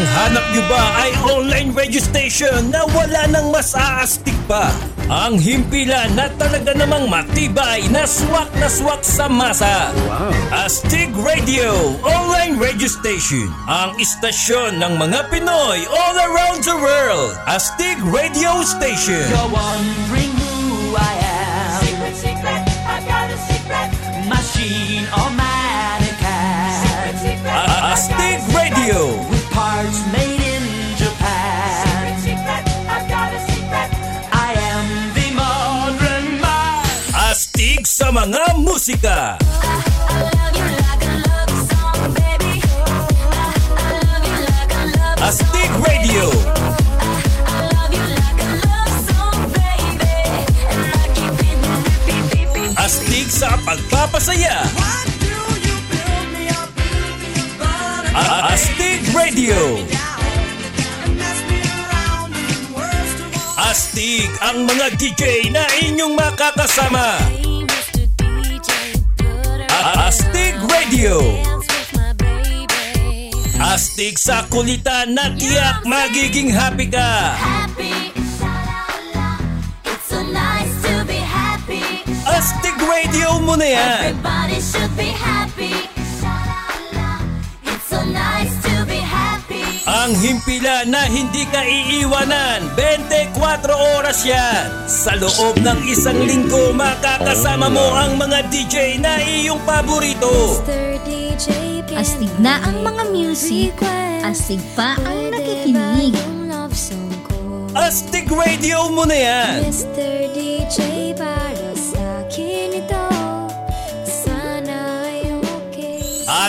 Ang hanap nyo ba ay online radio station na wala nang mas aastig pa? Ang himpilan na talaga namang matibay na swak na swak sa masa. Wow. Astig Radio, online radio station. Ang istasyon ng mga Pinoy all around the world. Astig Radio Station. You're wondering who I am. Secret, secret, I've got a secret. Machine or mannequin. Secret, secret, Astig secret. Radio. Sa mga musika. Astig Radio. Astig sa pagpapasaya. A- Astig Radio. Astig ang mga DJ na inyong makakasama. Radio. Astig sa kulitan na tiyak magiging happy ka. Astig Radio mo na yan. Everybody should be happy. Ang himpila na hindi ka iiwanan. 24 oras yan. Sa loob ng isang linggo Makakasama mo ang mga DJ na iyong paborito. Astig na ang mga music, astig pa ang nakikinig. Astig Radio mo na yan Mr. DJ para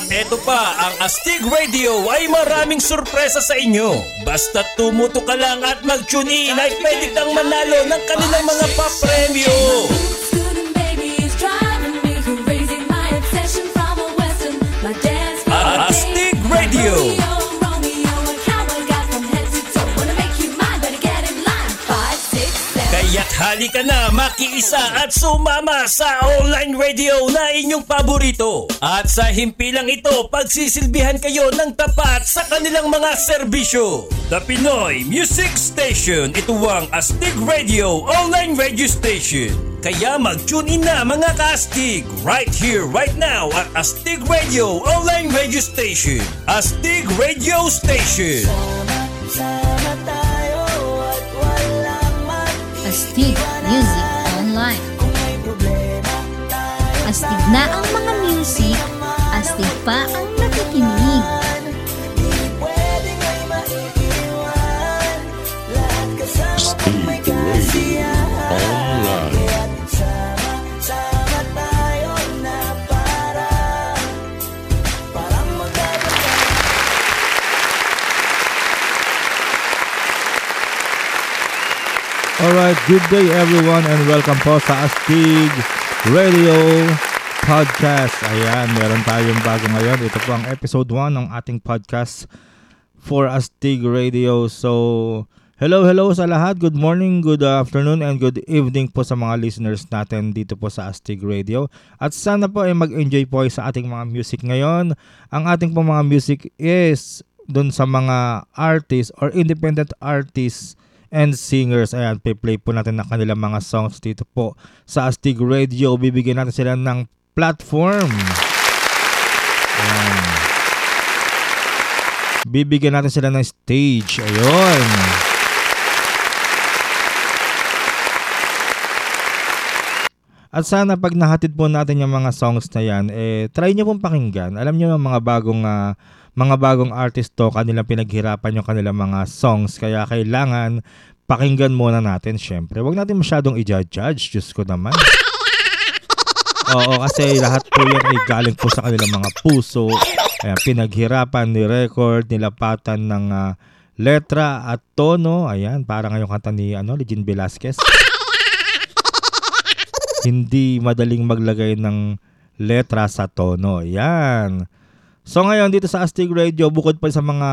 At eto pa, ang Astig Radio ay maraming sorpresa sa inyo. Basta tumuto ka lang at mag-tune in Ay pwede kang manalo ng kanilang mga papremyo halika na makiisa at sumama sa online radio na inyong paborito. At sa himpilang ito, pagsisilbihan kayo ng tapat sa kanilang mga serbisyo. The Pinoy Music Station, ito ang Astig Radio Online Radio Station. Kaya mag-tune in na mga kastig right here, right now at Astig Radio Online Radio Station. Astig Radio Station. Sama Astig Music Online. Astig na ang mga music, astig pa ang nakikinig. Di pwedeng good day everyone and welcome po sa Astig Radio Podcast. Ayan, meron tayong bago ngayon. Ito po ang episode 1 ng ating podcast for Astig Radio. So, hello, hello sa lahat. Good morning, good afternoon, and good evening po sa mga listeners natin dito po sa Astig Radio. At sana po ay mag-enjoy po sa ating mga music ngayon. Ang ating po mga music is dun sa mga artists or independent artists and singers. Ayan, play po natin ang kanilang mga songs dito po sa Astig Radio. Bibigyan natin sila ng platform. Ayan. Bibigyan natin sila ng stage. Ayun. At sana pag nahatid po natin yung mga songs na yan, eh, try nyo pong pakinggan. Alam nyo yung mga bagong ah, mga bagong artist to, kanilang pinaghirapan yung kanilang mga songs. Kaya kailangan pakinggan muna natin, syempre. Huwag natin masyadong i-judge. Diyos ko naman. Oo, kasi lahat po yan ay galing po sa kanilang mga puso. Ayan, pinaghirapan ni record, nilapatan ng ah, letra at tono. Ayan, para ngayong kanta ni ano, Legend Velasquez. Hindi madaling maglagay ng letra sa tono. Ayan. So ngayon dito sa Astig Radio, bukod pa sa mga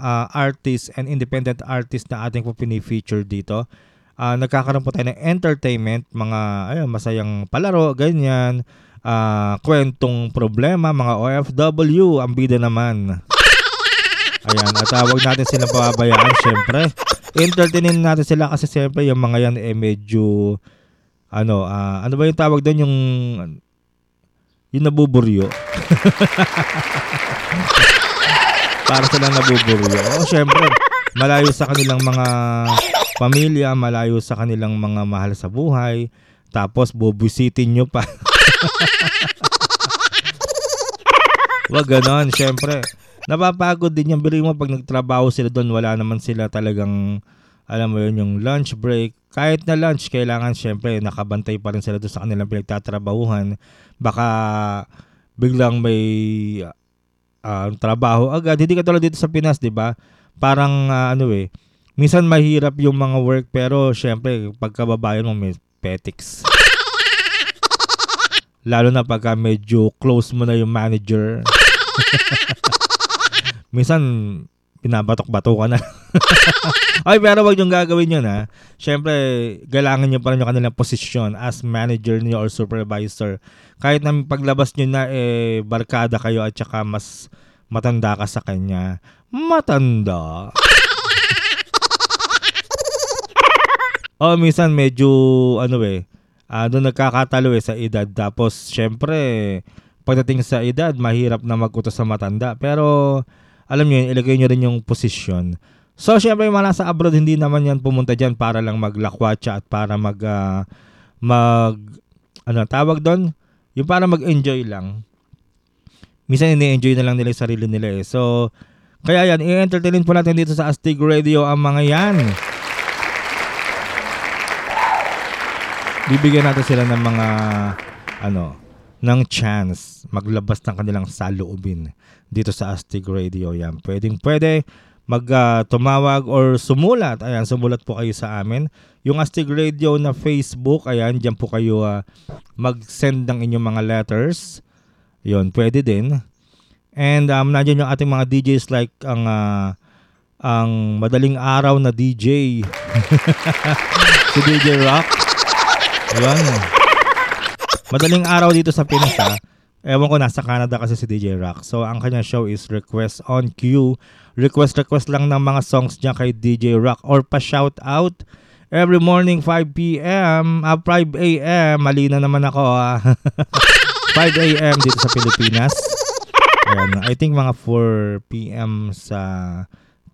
ah, artists and independent artists na ating pinifeature dito, ah, nagkakaroon po tayo ng entertainment, mga ayun, masayang palaro, ganyan, ah, kwentong problema, mga OFW, ang bida naman. Ayan, at uh, wag natin silang pababayaan, syempre. Entertainin natin sila kasi syempre yung mga yan eh medyo ano, ah, ano ba yung tawag doon yung yung nabuburyo. Para silang nabuburyo. O syempre, malayo sa kanilang mga pamilya, malayo sa kanilang mga mahal sa buhay, tapos bubisitin nyo pa. Wag ganon, syempre. Napapagod din yung bili mo pag nagtrabaho sila doon, wala naman sila talagang, alam mo yun, yung lunch break. Kahit na lunch, kailangan syempre nakabantay pa rin sila doon sa kanilang pinagtatrabahuhan. Baka biglang may ah, trabaho agad. Hindi katulad dito sa Pinas, di ba? Parang ah, ano eh, minsan mahirap yung mga work pero syempre pagkababayan mo may petics. Lalo na pagka medyo close mo na yung manager. minsan pinabatok-bato ka na. Ay, pero wag yung gagawin yun ha. Siyempre, kailangan nyo pa rin yung kanilang posisyon as manager niyo or supervisor. Kahit na paglabas nyo na, eh, barkada kayo at saka mas matanda ka sa kanya. Matanda. oh, minsan medyo, ano eh, ah, doon nagkakatalo eh sa edad. Tapos, syempre, pagdating sa edad, mahirap na mag-utos sa matanda. Pero, alam nyo yun, ilagay nyo rin yung posisyon. So, syempre, yung mga nasa abroad, hindi naman yan pumunta dyan para lang maglakwatsa at para mag, ah, mag, ano, tawag doon? Yung para mag-enjoy lang. Minsan, ini-enjoy na lang nila yung sarili nila eh. So, kaya yan, i-entertainin po natin dito sa Astig Radio ang mga yan. Bibigyan natin sila ng mga, ano, ng chance maglabas ng kanilang saloobin dito sa Astig Radio. Yan, pwedeng pwede mag ah, tumawag or sumulat. Ayan, sumulat po kayo sa amin. Yung Astig Radio na Facebook, ayan, dyan po kayo ah, mag-send ng inyong mga letters. Yun, pwede din. And um, nandiyan yung ating mga DJs like ang ah, ang madaling araw na DJ. si DJ Rock. Ayan. Madaling araw dito sa Pinas ha. Ewan ko, nasa Canada kasi si DJ Rock. So, ang kanyang show is Request on Cue. Request, request lang ng mga songs niya kay DJ Rock or pa-shout out. Every morning, 5 p.m. Ah, 5 a.m. Mali na naman ako ah. 5 a.m. dito sa Pilipinas. Ayan, I think mga 4 p.m. sa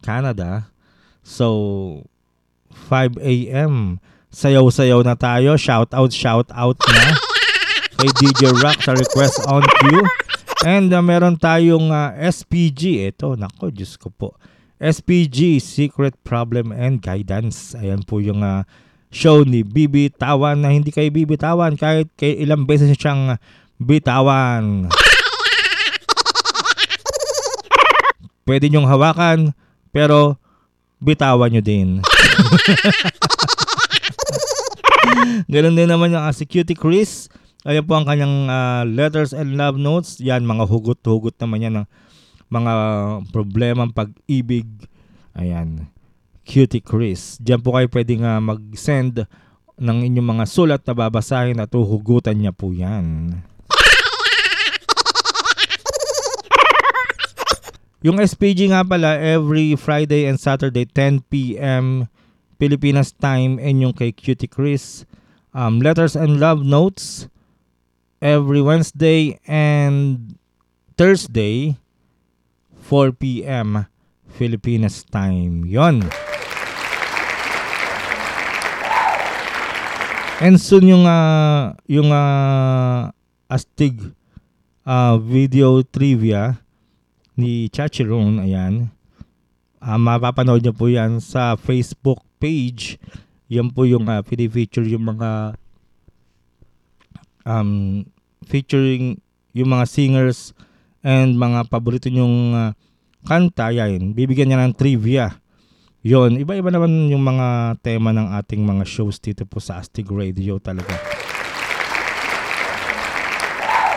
Canada. So, 5 a.m. Sayaw-sayaw na tayo. Shout out, shout out na kay DJ Rock sa request on cue. And uh, meron tayong uh, SPG. Ito, nako, Diyos ko po. SPG, Secret Problem and Guidance. Ayan po yung uh, show ni Bibi Tawan na hindi kayo bibitawan kahit kay ilang beses siyang bitawan. Pwede niyong hawakan, pero bitawan nyo din. Ganun din naman yung uh, si Chris. Ayan po ang kanyang ah, letters and love notes. Yan, mga hugot-hugot naman yan ng mga problemang pag-ibig. Ayan. Cutie Chris. Diyan po kayo pwedeng ah, mag-send ng inyong mga sulat na babasahin at uhugutan niya po yan. Yung SPG nga pala, every Friday and Saturday, 10 p.m. Pilipinas time, and yung kay Cutie Chris, um, letters and love notes, every Wednesday and Thursday, 4 p.m. Pilipinas time. Yon. And soon yung ah, yung ah, Astig ah, video trivia ni Chachiron, ayan. Ah, mapapanood niyo po yan sa Facebook page. Yan po yung uh, feature yung mga um, featuring yung mga singers and mga paborito nyong ah, kanta. Yan, bibigyan niya ng trivia. Yon, iba-iba naman yung mga tema ng ating mga shows dito po sa Astig Radio talaga.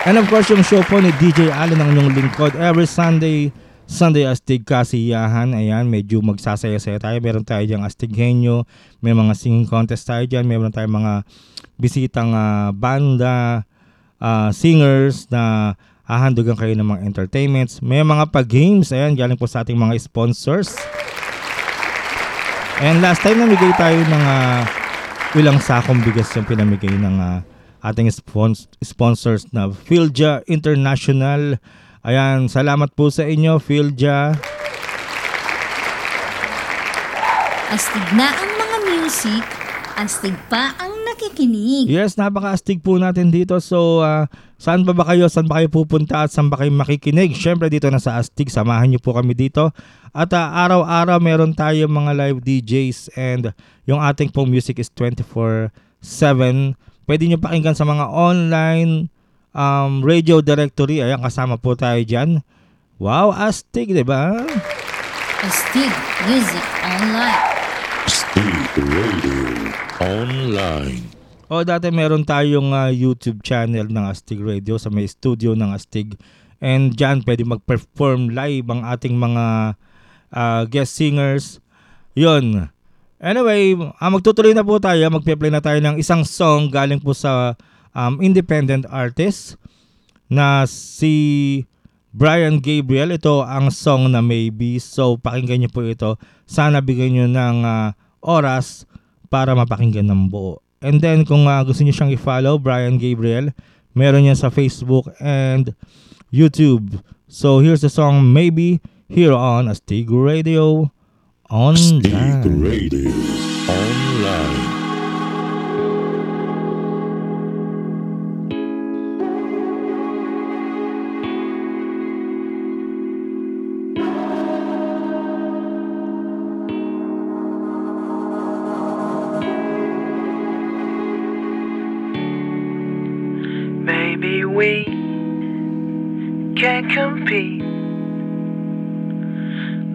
And of course, yung show po ni DJ Allen ang inyong lingkod every Sunday, Sunday Astig Kasiyahan. Ayan, medyo magsasaya-saya tayo. Meron tayo diyang Astig Henyo, may mga singing contest tayo dyan, meron tayong mga bisitang ah, banda, ah, singers na hahandugan kayo ng mga entertainments. May mga pag-games, ayan, galing po sa ating mga sponsors. And last time namigay tayo ng ah, ilang sakong bigas yung pinamigay ng ah, ating spons- sponsors na Philja International. Ayan, salamat po sa inyo, Philja. Astig na ang mga music, astig pa ang nakikinig. Yes, napaka-astig po natin dito. So, ah, saan ba ba kayo? Saan ba kayo pupunta at saan ba kayo makikinig? Syempre dito na sa Astig, samahan niyo po kami dito. At ah, araw-araw meron tayo mga live DJs and yung ating pong music is 24/7. Pwede niyo pakinggan sa mga online um, radio directory. Ayan, kasama po tayo dyan. Wow, Astig, di ba? Astig Music Online. Online. O dati meron tayong ah, YouTube channel ng Astig Radio sa may studio ng Astig. And dyan pwede mag-perform live ang ating mga ah, guest singers. Yun. Anyway, ah, magtutuloy na po tayo. Magpe-play na tayo ng isang song galing po sa um, independent artist na si Brian Gabriel. Ito ang song na Maybe. So pakinggan niyo po ito. Sana bigyan niyo ng ah, oras para mapakinggan ng buo. And then kung ah, gusto niyo siyang i-follow, Brian Gabriel, meron niya sa Facebook and YouTube. So here's the song Maybe here on Astig Radio Online. Radio. Online.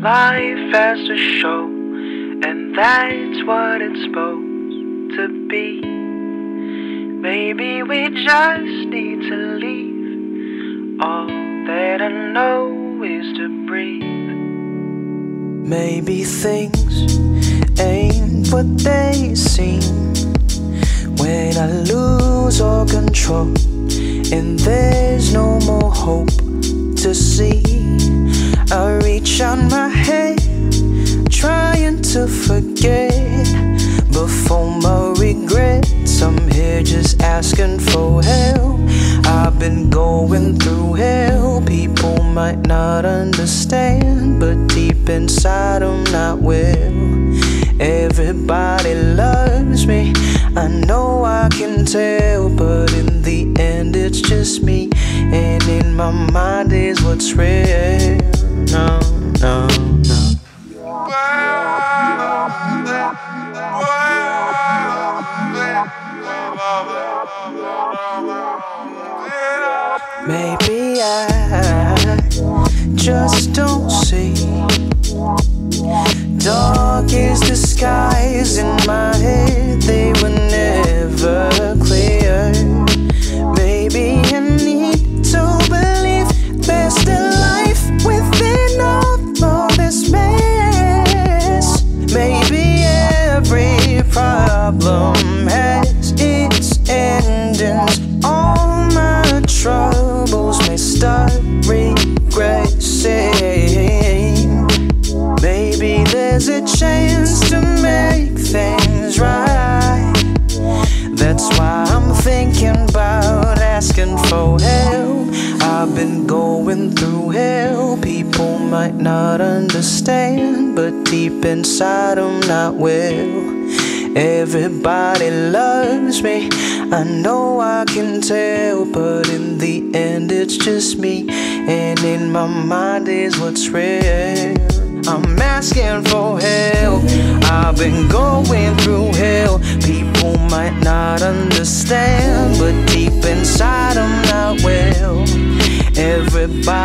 Life has a show, and that's what it's supposed to be. Maybe we just need to leave. All that I know is to breathe. Maybe things ain't what they seem when I lose all control and there's no more hope to see. I reach out my hand, trying to forget before my regrets. I'm here just asking for help. I've been going through hell. People might not understand, but deep inside I'm not well. Everybody loves me. I know I can tell, but in the end it's just me. And in my mind is what's real. No, no. Inside I'm not well. Everybody loves me. I know I can tell, but in the end it's just me. And in my mind is what's real. I'm asking for help. I've been going through hell. People might not understand, but deep inside I'm not well. Everybody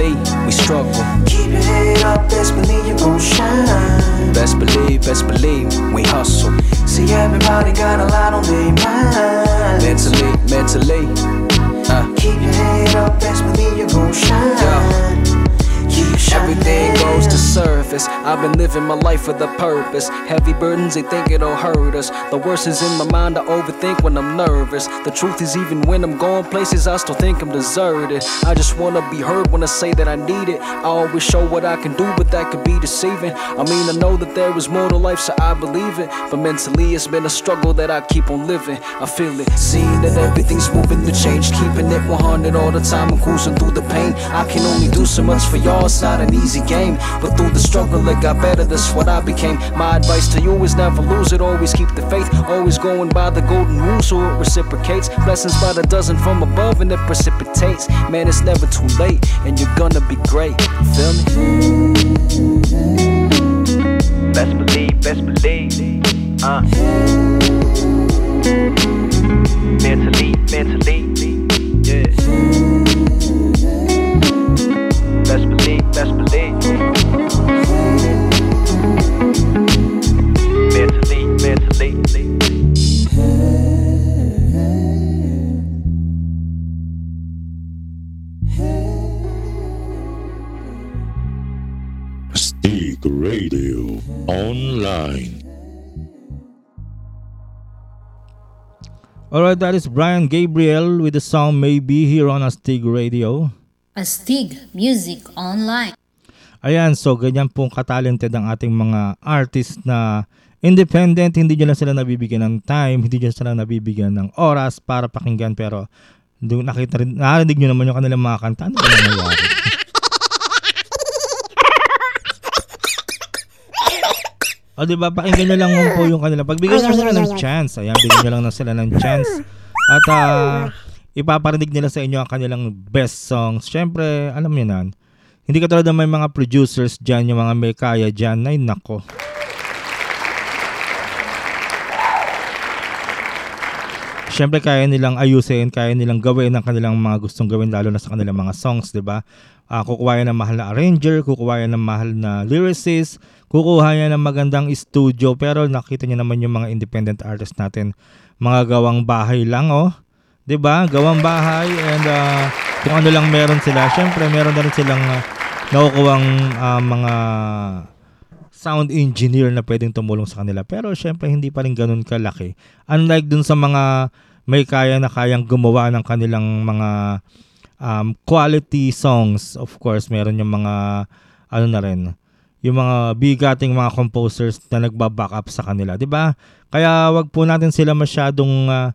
Mentally, we struggle. Keep your head up, best believe you gon' shine. Best believe, best believe, we hustle. See, everybody got a lot on their mind. Mentally, mentally, uh. Keep your head up, best believe you're gon' shine. Shining. Everything goes to surface. I've been living my life with a purpose. Heavy burdens, they think it'll hurt us. The worst is in my mind, I overthink when I'm nervous. The truth is, even when I'm going places, I still think I'm deserted. I just wanna be heard when I say that I need it. I always show what I can do, but that could be deceiving. I mean, I know that there is more to life, so I believe it. But mentally, it's been a struggle that I keep on living. I feel it. Seeing that everything's moving to change, keeping it 100 all the time and cruising through the pain. I can only do so much for y'all, not an easy game. But through the struggle, it got better, that's what I became. My advice to you is never lose it, always keep the faith. Always going by the golden rule so it reciprocates. Blessings by the dozen from above and it precipitates. Man, it's never too late, and you're gonna be great. You feel me? Best believe, best believe. Uh. Mentally, mentally. Online. Alright, that is Brian Gabriel with the song Maybe here on Astig Radio. Astig Music Online. Ayan, so ganyan pong katalented ang ating mga artist na independent, hindi nyo lang sila nabibigyan ng time, hindi nyo sila nabibigyan ng oras para pakinggan pero doon nakita rin, narinig nyo naman yung kanilang mga kanta. Ano ba nangyayari? O diba, pakinggan nyo lang po yung kanila. Pagbigyan nyo sila ng chance. Ayan, bigyan nyo lang na sila ng chance. At ah, ipaparinig nila sa inyo ang kanilang best songs. Siyempre, alam nyo na, hindi katulad ng may mga producers dyan, yung mga may kaya dyan, ay nako. Siyempre kaya nilang ayusin, kaya nilang gawin ang kanilang mga gustong gawin lalo na sa kanilang mga songs, 'di ba? Ah, kukuha yan ng mahal na arranger, kukuha yan ng mahal na lyricist, kukuha yan ng magandang studio, pero nakita niyo naman yung mga independent artists natin, mga gawang bahay lang, oh. 'Di ba? Gawang bahay and ah, kung ano lang meron sila, syempre meron na rin silang uh, ah, mga sound engineer na pwedeng tumulong sa kanila. Pero syempre hindi pa rin ganun kalaki. Unlike dun sa mga may kaya na kayang gumawa ng kanilang mga um, quality songs. Of course, meron yung mga ano na rin, yung mga bigating mga composers na nagba-back up sa kanila, 'di ba? Kaya wag po natin sila masyadong ah,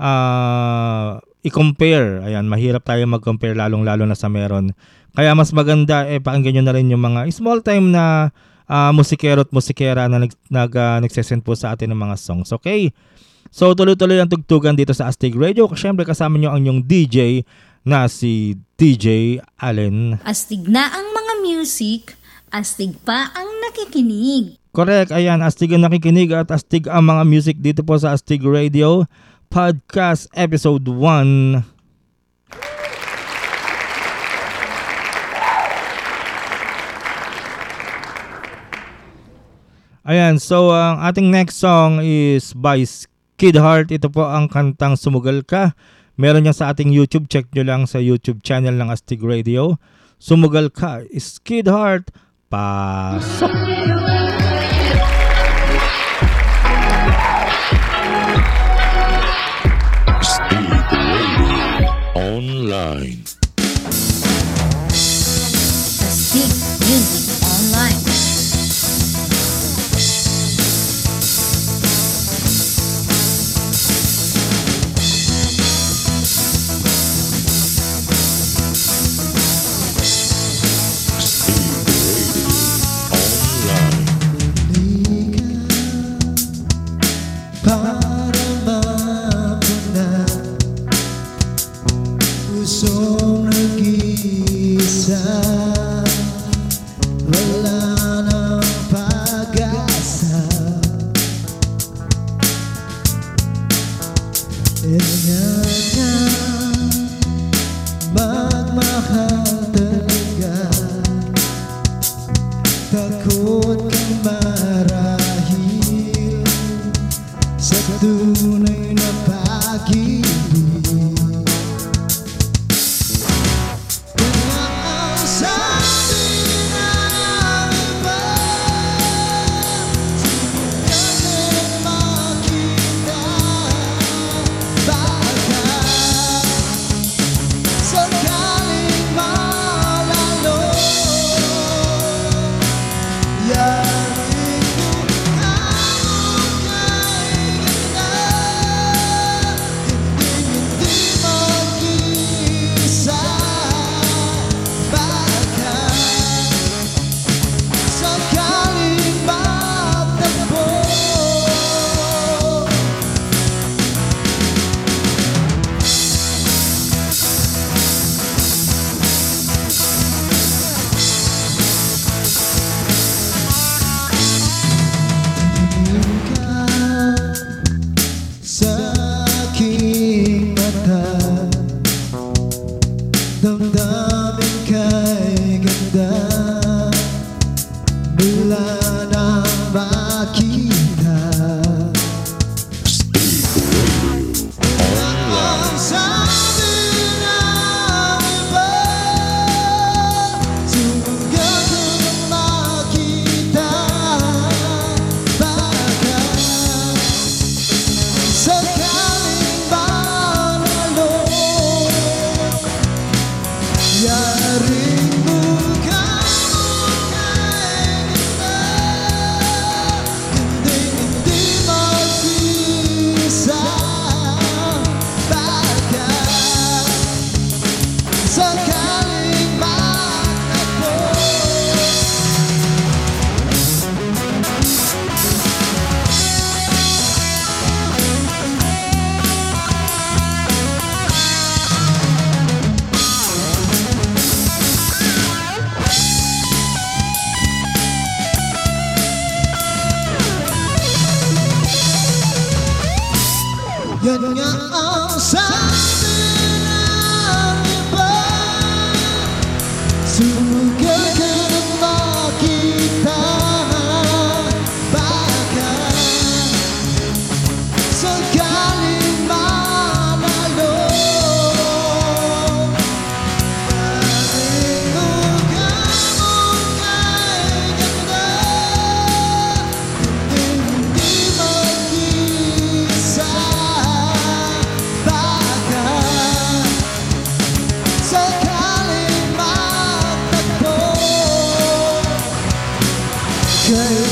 ah, i-compare. Ayan, mahirap tayo mag-compare lalong-lalo na sa meron. Kaya mas maganda eh pakinggan nyo na rin yung mga small time na ah, musikero at musikera na nag, nag, ah, nagsesend po sa atin ng mga songs. Okay? So tuloy-tuloy ang tugtugan dito sa Astig Radio. Siyempre kasama nyo ang inyong DJ na si DJ Allen. Astig na ang mga music, astig pa ang nakikinig. Correct, ayan, astig ang nakikinig at astig ang mga music dito po sa Astig Radio Podcast Episode 1. Ayan, so ang ating next song is by Kid Heart. Ito po ang kantang Sumugal Ka. Meron yan sa ating YouTube. Check nyo lang sa YouTube channel ng Astig Radio. Sumugal Ka is Kid Heart. Pasok! Stig Radio Online. Astig Music Online. her.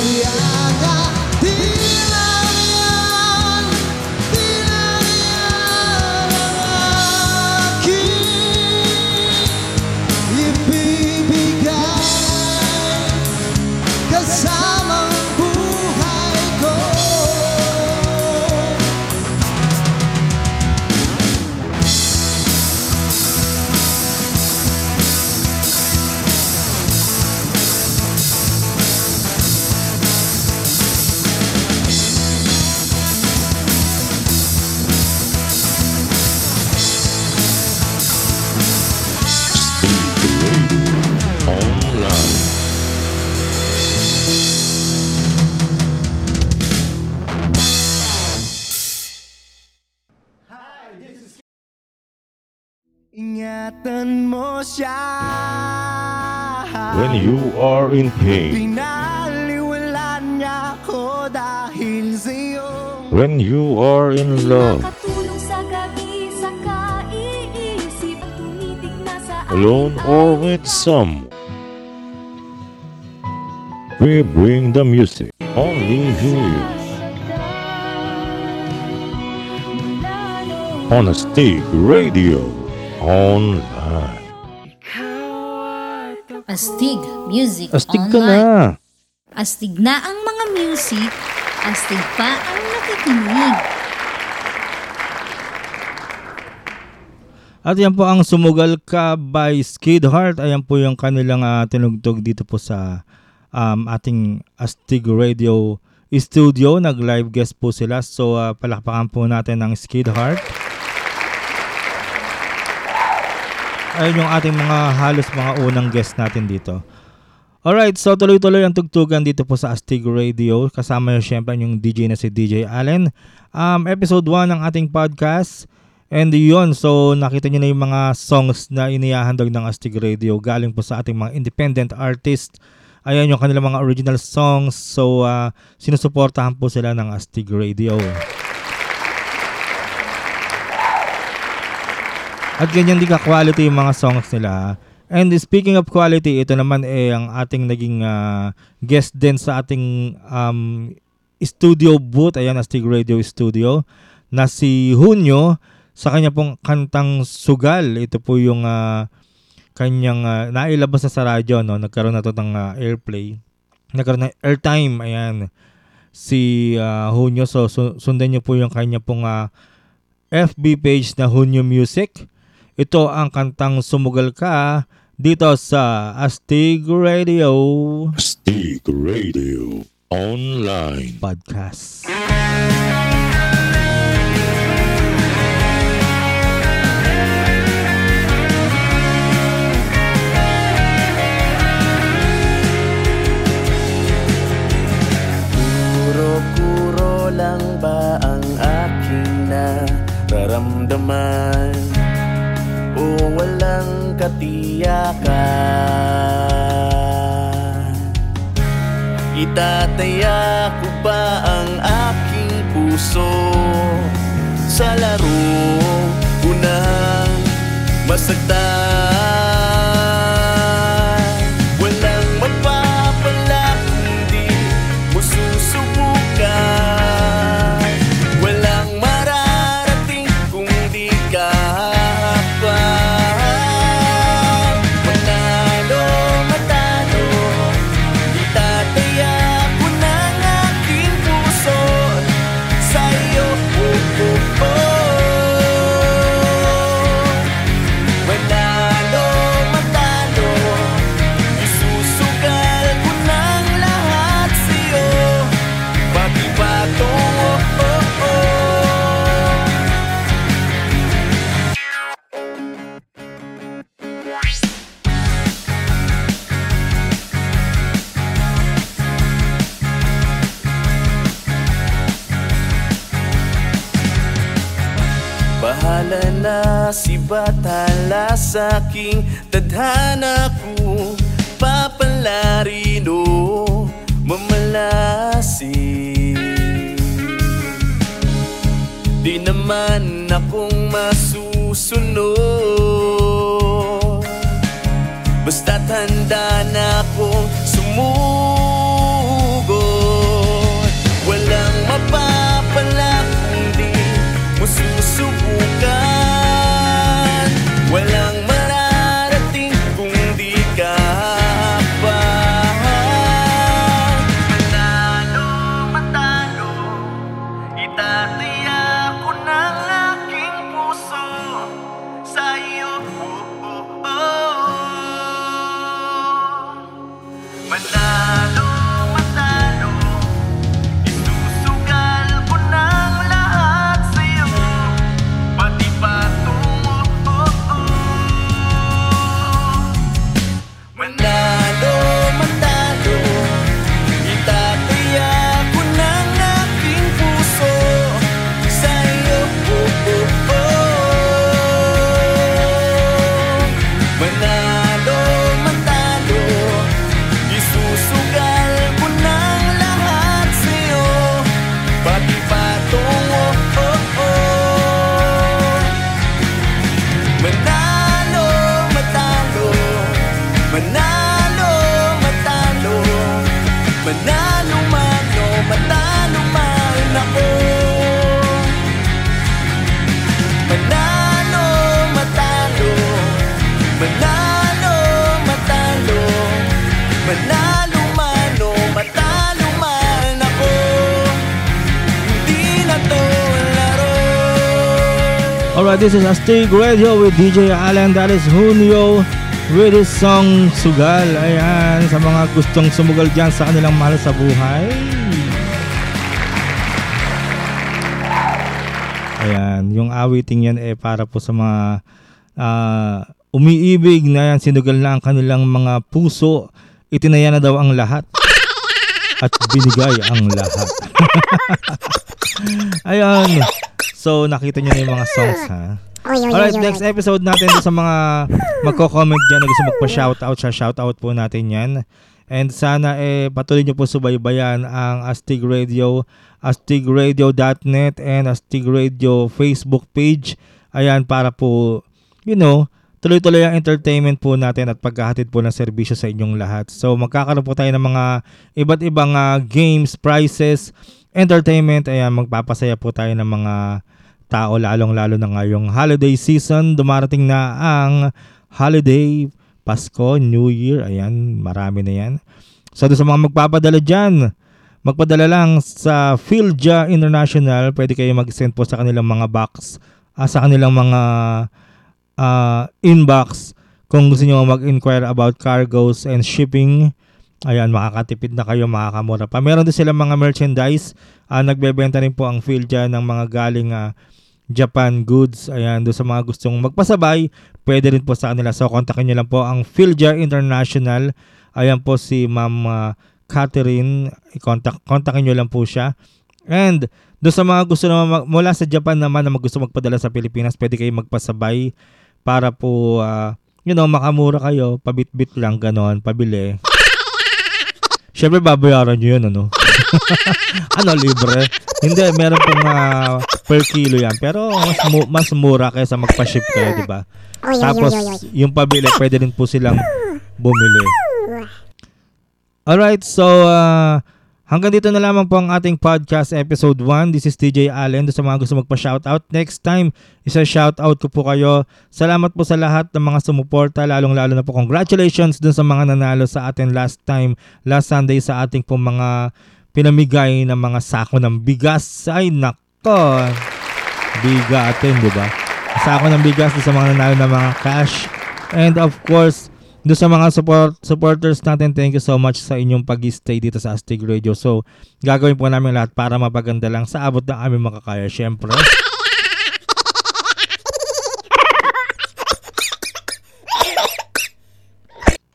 Kaya nga When you are in pain, Pinaliwala niya ako dahil sa'yo. When you are in love, Nakatulong sa gabi sa kaiisip at tumitig na sa alone aking or ay- with someone. We bring the music. Only here on a stick radio. Online. Astig Music Astig ka Online. na. Astig na ang mga music, astig pa ang nakikinig. At yan po ang Sumugal Ka by Skid Heart. Ayan po yung kanilang ah, tinugtog dito po sa um, ating Astig Radio studio. Nag-live guest po sila. So ah, palakpakan po natin ang Skid Heart. Ayun yung ating mga halos mga unang guest natin dito. Alright, so tuloy-tuloy ang tugtugan dito po sa Astig Radio. Kasama yung syempre yung DJ na si DJ Allen. Um, episode 1 ng ating podcast. And yun, so nakita niyo na yung mga songs na inihahandog ng Astig Radio galing po sa ating mga independent artist. Ayan yung kanilang mga original songs. So uh, sinusuportahan po sila ng Astig Radio. At ganyan din ka-quality yung mga songs nila. And speaking of quality, ito naman eh ang ating naging ah, guest din sa ating um, studio booth. Ayan, Astig Radio Studio. Na si Hunyo sa kanya pong kantang Sugal. Ito po yung ah, kanyang ah, nailabas na sa radyo. No? Nagkaroon na to ng ah, airplay. Nagkaroon ng airtime. Ayan. Si ah, Hunyo. So, su- sundan niyo po yung kanya pong ah, FB page na Hunyo Music. Ito ang kantang Sumugal Ka dito sa Astig Radio Stick Radio Online. Podcast. Sa aking tadhana ko. Papalarin o mamalasin. Di naman akong masusunod. Basta tanda na akong sumugod Alright, this is Astig Radio with DJ Alan. That is Junio with his song Sugal. Ayan, sa mga gustong sumugal dyan sa kanilang mahal sa buhay. Ayan, yung awiting yan eh para po sa mga ah, umiibig na yan, sinugal na ang kanilang mga puso. Itinaya na daw ang lahat at binigay ang lahat. Ayan. So, nakita niyo na yung mga songs, ha? Alright, next episode natin sa mga magko-comment dyan na gusto magpa-shoutout sa shoutout po natin yan. And sana eh patuloy niyo po subaybayan ang Astig Radio, astigradio.net and Astig Radio Facebook page. Ayan para po, you know, tuloy-tuloy ang entertainment po natin at paghahatid po ng serbisyo sa inyong lahat. So magkakaroon po tayo ng mga iba't ibang ah, games, prizes, entertainment. Ayan, magpapasaya po tayo ng mga tao lalong-lalo na ngayong holiday season. Dumarating na ang holiday, Pasko, New Year. Ayan, marami na yan. So sa mga magpapadala dyan, magpadala lang sa Philja International. Pwede kayo mag-send po sa kanilang mga box, ah, sa kanilang mga ah, inbox kung gusto nyo mag-inquire about cargoes and shipping. Ayan, makakatipid na kayo, makakamura pa. Meron din silang mga merchandise. Ah, nagbebenta rin po ang Philja ng mga galing ah, Japan goods. Ayan, doon sa mga gustong magpasabay, pwede rin po sa kanila. So, kontakin nyo lang po ang Philja International. Ayan po si Ma'am ah, Catherine. I-contact, kontakin nyo lang po siya. And doon sa mga gusto naman mag- mula sa Japan naman na gusto magpadala sa Pilipinas, pwede kayo magpasabay para po, ah, you know, makamura kayo. Pabit-bit lang, ganon, pabili. Siyempre, babayaran nyo yun, ano? ano, libre? Hindi, meron pong ah, per kilo yan. Pero mas, mu- mas mura kaysa magpa-ship kayo, di ba? Tapos, yung pabili, pwede rin po silang bumili. Alright, so uh, hanggang dito na lamang po ang ating podcast episode 1. This is TJ Allen. Doon sa mga gusto magpa-shoutout. Next time, isa shoutout ko po kayo. Salamat po sa lahat ng mga sumuporta. Lalong-lalo na po congratulations dun sa mga nanalo sa atin last time, last Sunday sa ating po mga pinamigay ng mga sako ng bigas. Ay, nako. Bigatin, di ba? Sako ng bigas sa mga nanalo ng mga cash. And of course, doon sa mga support, supporters natin, thank you so much sa inyong pag-stay dito sa Astig Radio. So, gagawin po namin lahat para mapaganda lang sa abot ng aming makakaya. Siyempre.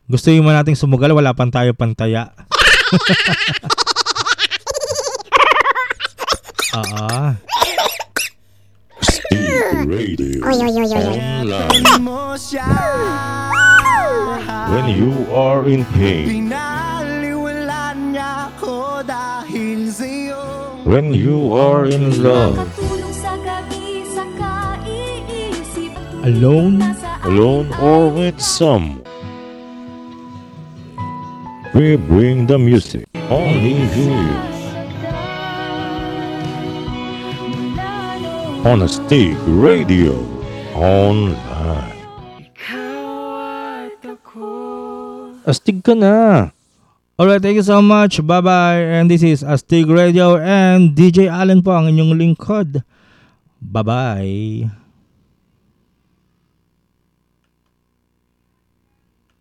Gusto mo nating sumugal, wala pang tayo pantaya. Oo. Astig Radio Online. mo siya When you are in pain, Pinaliwala niya ako dahil sa'yo when you are in love, Katulong sa gabi sa kaiisip Alone? alone or with someone. We bring the music only you on Astig Radio Online. Astig ka na. Alright, thank you so much. Bye-bye. And this is Astig Radio and DJ Allen po ang inyong lingkod. Bye-bye.